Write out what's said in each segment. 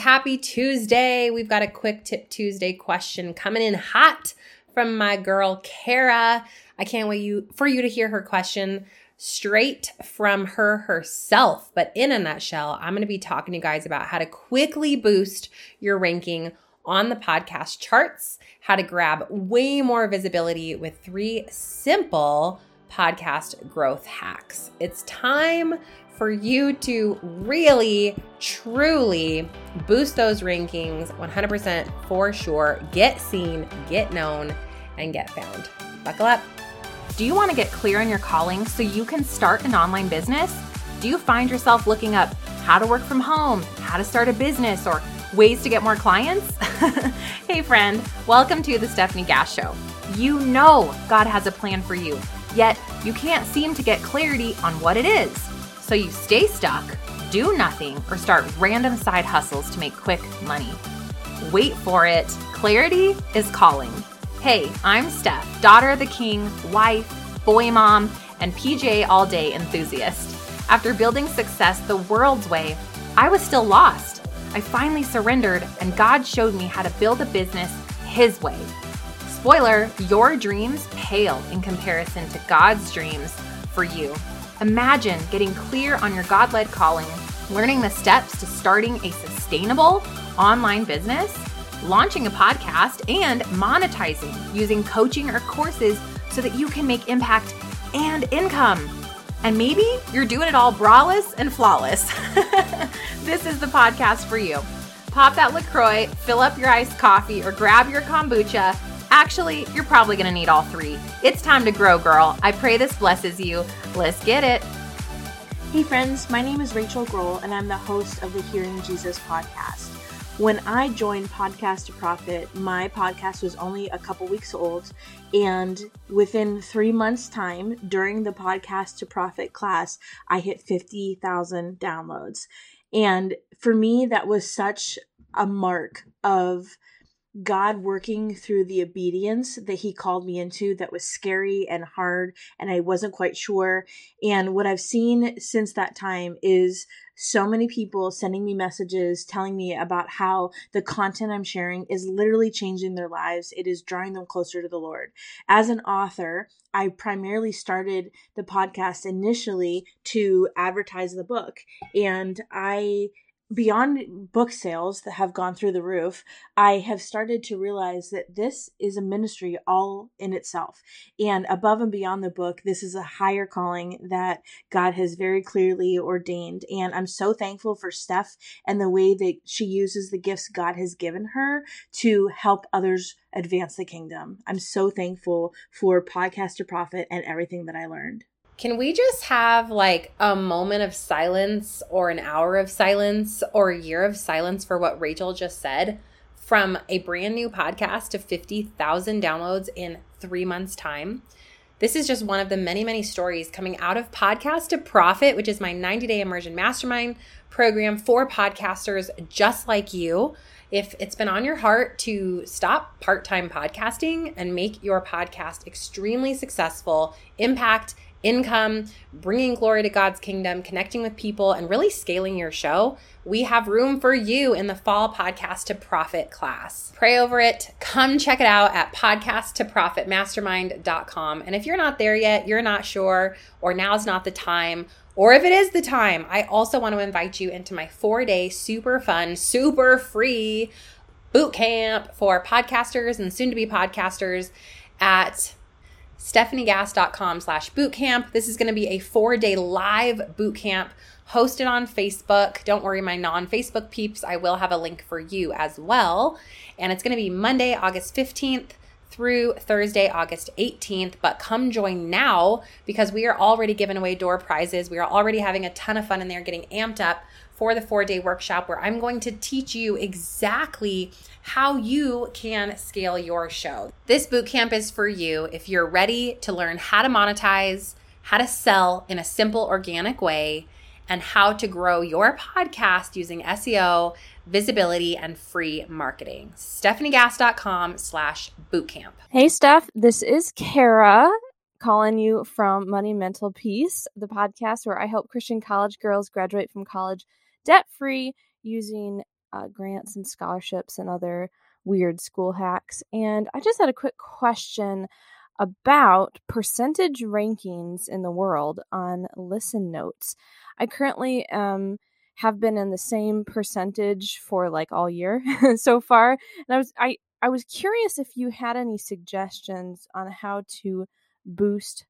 Happy Tuesday. We've got a quick tip Tuesday question coming in hot from my girl Kara. I can't wait you for you to hear her question straight from her herself. But in a nutshell, I'm going to be talking to you guys about how to quickly boost your ranking on the podcast charts, how to grab way more visibility with three simple podcast growth hacks. It's time for you to really, truly boost those rankings 100% for sure. Get seen, get known, and get found. Buckle up. Do you want to get clear on your calling so you can start an online business? Do you find yourself looking up how to work from home, how to start a business, or ways to get more clients? hey, friend, welcome to the Stefanie Gass Show. You know God has a plan for you, yet you can't seem to get clarity on what it is. So you stay stuck, do nothing, or start random side hustles to make quick money. Wait for it. Clarity is calling. Hey, I'm Stef, daughter of the king, wife, boy mom, and PJ all day enthusiast. After building success the world's way, I was still lost. I finally surrendered, and God showed me how to build a business His way. Spoiler, your dreams pale in comparison to God's dreams for you. Imagine getting clear on your God led calling, learning the steps to starting a sustainable online business, launching a podcast, and monetizing using coaching or courses so that you can make impact and income. And maybe you're doing it all braless and flawless. this is the podcast for you. Pop that LaCroix, fill up your iced coffee, or grab your kombucha Actually, you're probably going to need all three. It's time to grow, girl. I pray this blesses you. Let's get it. Hey, friends, my name is Rachel Grohl, and I'm the host of the Hearing Jesus podcast. When I joined Podcast to Profit, my podcast was only a couple weeks old, and within three months' time, during the Podcast to Profit class, I hit 50,000 downloads. And for me, that was such a mark of God working through the obedience that He called me into that was scary and hard, and I wasn't quite sure. And what I've seen since that time is so many people sending me messages telling me about how the content I'm sharing is literally changing their lives. It is drawing them closer to the Lord. As an author, I primarily started the podcast initially to advertise the book, and I beyond book sales that have gone through the roof, I have started to realize that this is a ministry all in itself. And above and beyond the book, this is a higher calling that God has very clearly ordained. And I'm so thankful for Stef and the way that she uses the gifts God has given her to help others advance the kingdom. I'm so thankful for Podcast to Profit and everything that I learned. Can we just have like a moment of silence or an hour of silence or a year of silence for what Rachel just said? From a brand new podcast to 50,000 downloads in three months' time. This is just one of the many, many stories coming out of Podcast to Profit, which is my 90 day immersion mastermind program for podcasters just like you. If it's been on your heart to stop part time podcasting and make your podcast extremely successful, impact, income, bringing glory to God's kingdom, connecting with people, and really scaling your show, we have room for you in the fall podcast to profit class. Pray over it. Come check it out at podcasttoprofitmastermind.com. And if you're not there yet, you're not sure, or now's not the time, or if it is the time, I also want to invite you into my four day super fun, super free boot camp for podcasters and soon to be podcasters at stefaniegass.com slash bootcamp. This is going to be a four day live bootcamp hosted on Facebook. Don't worry, my non Facebook peeps, I will have a link for you as well. And it's going to be Monday, August 15th through Thursday, August 18th. But come join now because we are already giving away door prizes. We are already having a ton of fun in there, getting amped up for the four day workshop where I'm going to teach you exactly how you can scale your show. This bootcamp is for you if you're ready to learn how to monetize, how to sell in a simple, organic way, and how to grow your podcast using SEO, visibility, and free marketing. StefanieGass.com slash bootcamp. Hey, Stef. This is Kara calling you from Money Mental Peace, the podcast where I help Christian college girls graduate from college debt free using uh, grants and scholarships and other weird school hacks. And I just had a quick question about percentage rankings in the world on listen notes. I currently um, have been in the same percentage for like all year so far, and I was I I was curious if you had any suggestions on how to boost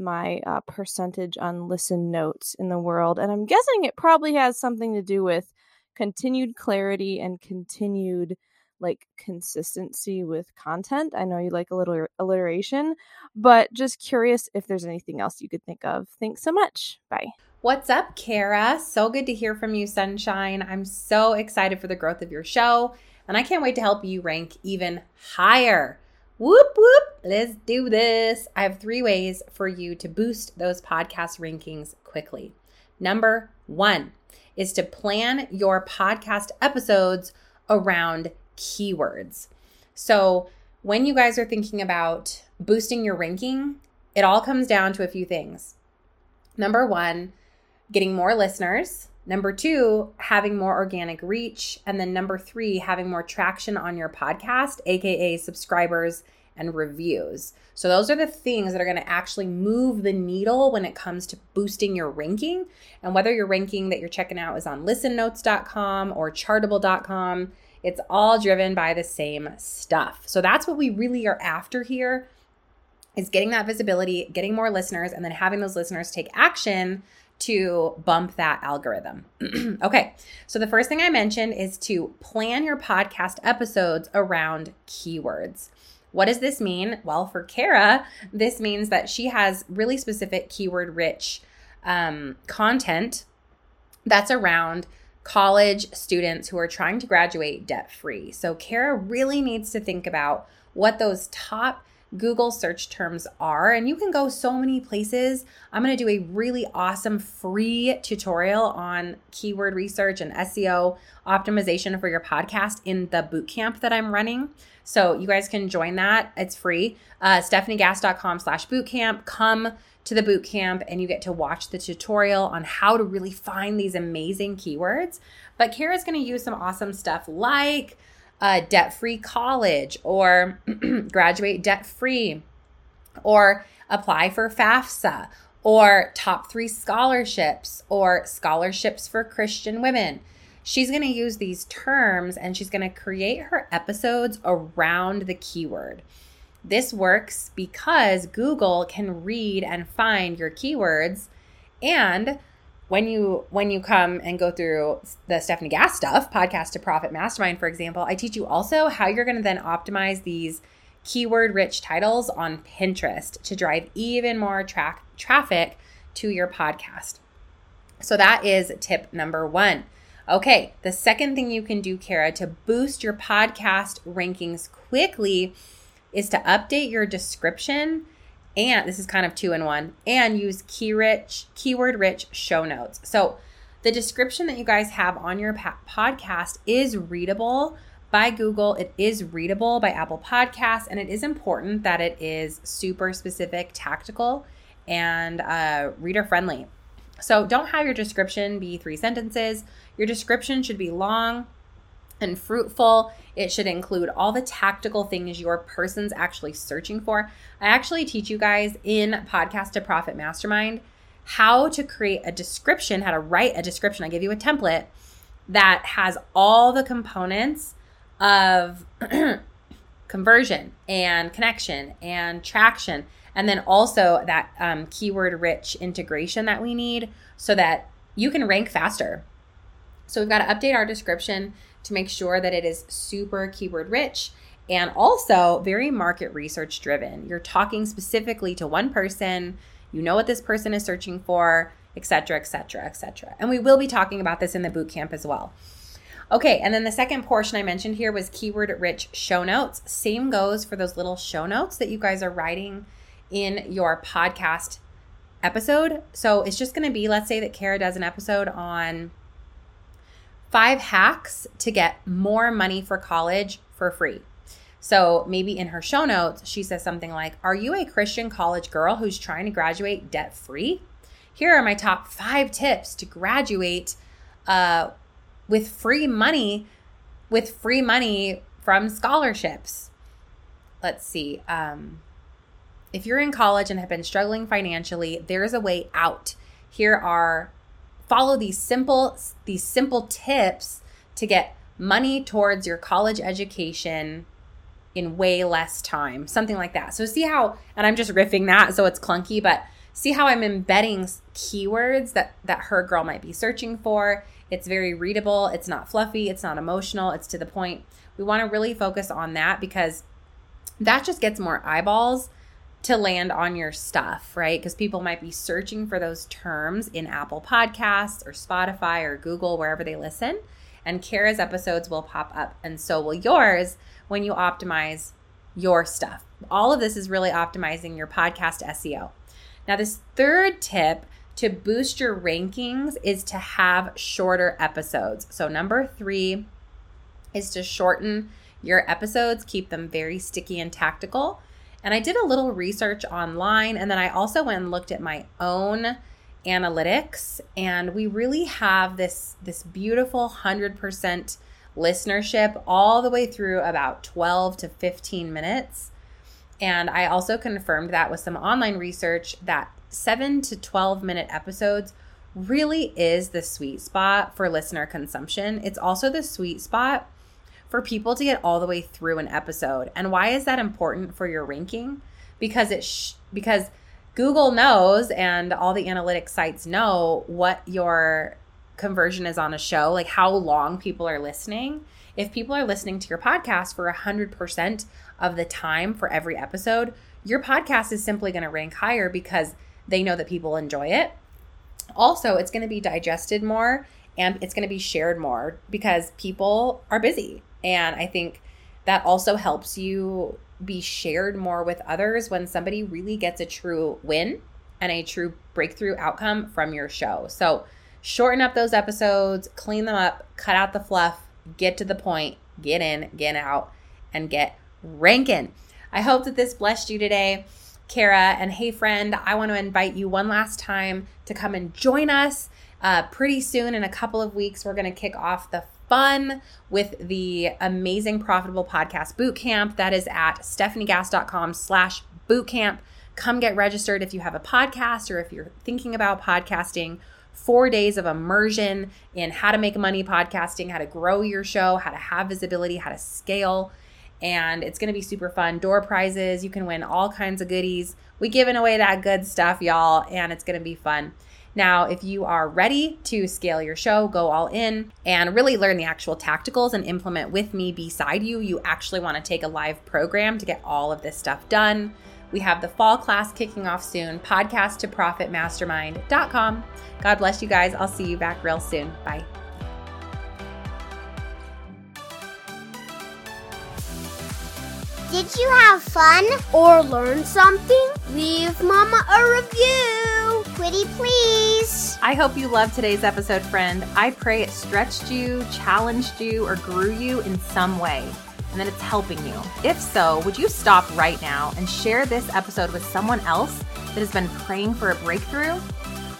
my uh, percentage on listen notes in the world, and I'm guessing it probably has something to do with continued clarity and continued like consistency with content. I know you like a little alliteration, but just curious if there's anything else you could think of. Thanks so much. Bye. What's up, Kara? So good to hear from you, Sunshine. I'm so excited for the growth of your show, and I can't wait to help you rank even higher. Whoop, whoop. Let's do this. I have three ways for you to boost those podcast rankings quickly. Number one is to plan your podcast episodes around keywords. So, when you guys are thinking about boosting your ranking, it all comes down to a few things. Number one, getting more listeners. Number two, having more organic reach. And then number three, having more traction on your podcast, AKA subscribers and reviews. So, those are the things that are going to actually move the needle when it comes to boosting your ranking. And whether your ranking that you're checking out is on listennotes.com or chartable.com, it's all driven by the same stuff. So that's what we really are after here is getting that visibility, getting more listeners and then having those listeners take action to bump that algorithm. okay. So the first thing I mentioned is to plan your podcast episodes around keywords. What does this mean? Well, for Kara, this means that she has really specific keyword rich um, content that's around college students who are trying to graduate debt free. So, Kara really needs to think about what those top Google search terms are. And you can go so many places. I'm going to do a really awesome free tutorial on keyword research and SEO optimization for your podcast in the bootcamp that I'm running. So you guys can join that. It's free. Uh, StefanieGass.com slash bootcamp. Come to the boot camp and you get to watch the tutorial on how to really find these amazing keywords. But Kara's going to use some awesome stuff like uh, debt free college or graduate debt free or apply for FAFSA or top three scholarships or scholarships for Christian women. She's going to use these terms and she's going to create her episodes around the keyword. This works because Google can read and find your keywords and when you when you come and go through the Stefanie Gass stuff, podcast to profit mastermind for example, I teach you also how you're going to then optimize these keyword rich titles on Pinterest to drive even more track traffic to your podcast. So that is tip number 1. Okay, the second thing you can do, Kara, to boost your podcast rankings quickly is to update your description and this is kind of two in one and use key rich keyword rich show notes. So the description that you guys have on your podcast is readable by google it is readable by apple podcasts and it is important that it is super specific tactical and uh, reader friendly. So don't have your description be three sentences. Your description should be long and fruitful. It should include all the tactical things your person's actually searching for. I actually teach you guys in Podcast to Profit Mastermind how to create a description, how to write a description. I give you a template that has all the components of conversion and connection and traction, and then also that um, keyword rich integration that we need so that you can rank faster. So we've got to update our description to make sure that it is super keyword rich and also very market research driven. You're talking specifically to one person, you know what this person is searching for, etc., etc., etc. And we will be talking about this in the boot camp as well. Okay, and then the second portion I mentioned here was keyword rich show notes. Same goes for those little show notes that you guys are writing in your podcast episode. So it's just going to be let's say that Kara does an episode on five hacks to get more money for college for free. So maybe in her show notes, she says something like, Are you a Christian college girl who's trying to graduate debt free? Here are my top five tips to graduate uh, with free money with free money from scholarships. Let's see. Um, if you're in college and have been struggling financially, there's a way out. Here are follow these simple these simple tips to get money towards your college education in way less time. Something like that. So see how and I'm just riffing that so it's clunky, but see how I'm embedding keywords that that her girl might be searching for. It's very readable, it's not fluffy, it's not emotional, it's to the point. We want to really focus on that because that just gets more eyeballs to land on your stuff, right? Because people might be searching for those terms in Apple Podcasts or Spotify or Google, wherever they listen. And Kara's episodes will pop up, and so will yours when you optimize your stuff. All of this is really optimizing your podcast SEO. Now, this third tip to boost your rankings is to have shorter episodes. So, number three is to shorten your episodes, keep them very sticky and tactical. And I did a little research online and then I also went and looked at my own analytics and we really have this this beautiful 100% listenership all the way through about 12 to 15 minutes. And I also confirmed that with some online research that 7 to 12 minute episodes really is the sweet spot for listener consumption. It's also the sweet spot for people to get all the way through an episode. And why is that important for your ranking? Because it sh- because Google knows and all the analytics sites know what your conversion is on a show, like how long people are listening. If people are listening to your podcast for 100% of the time for every episode, your podcast is simply going to rank higher because they know that people enjoy it. Also, it's going to be digested more and it's going to be shared more because people are busy. And I think that also helps you be shared more with others when somebody really gets a true win and a true breakthrough outcome from your show. So, shorten up those episodes, clean them up, cut out the fluff, get to the point, get in, get out, and get ranking. I hope that this blessed you today. Kara, and hey, friend, I want to invite you one last time to come and join us. Uh, pretty soon, in a couple of weeks, we're going to kick off the fun with the amazing profitable podcast boot camp that is at stefaniegass.com slash bootcamp. Come get registered if you have a podcast or if you're thinking about podcasting. Four days of immersion in how to make money podcasting, how to grow your show, how to have visibility, how to scale. And it's going to be super fun. Door prizes, you can win all kinds of goodies. We giving away that good stuff, y'all, and it's going to be fun. Now, if you are ready to scale your show, go all in, and really learn the actual tacticals and implement with me beside you, you actually want to take a live program to get all of this stuff done. We have the fall class kicking off soon, podcast to profitmastermind.com. God bless you guys. I'll see you back real soon. Bye. Did you have fun or learn something? Leave Mama a review. Pretty please. I hope you loved today's episode, friend. I pray it stretched you, challenged you, or grew you in some way and that it's helping you. If so, would you stop right now and share this episode with someone else that has been praying for a breakthrough?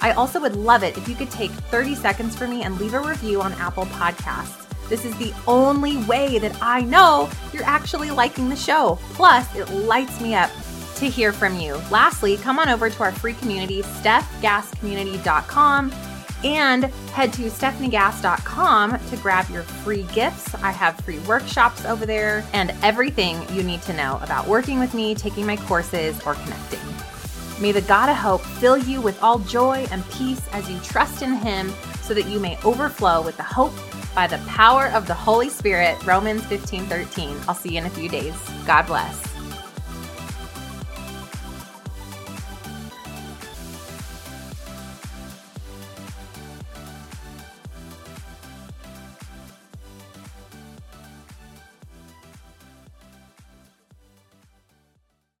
I also would love it if you could take 30 seconds for me and leave a review on Apple Podcasts. This is the only way that I know you're actually liking the show. Plus, it lights me up to hear from you. Lastly, come on over to our free community, stefgasscommunity.com, and head to stefaniegass.com to grab your free gifts. I have free workshops over there and everything you need to know about working with me, taking my courses, or connecting. May the God of hope fill you with all joy and peace as you trust in Him so that you may overflow with the hope by the power of the Holy Spirit. Romans 15 13. I'll see you in a few days. God bless.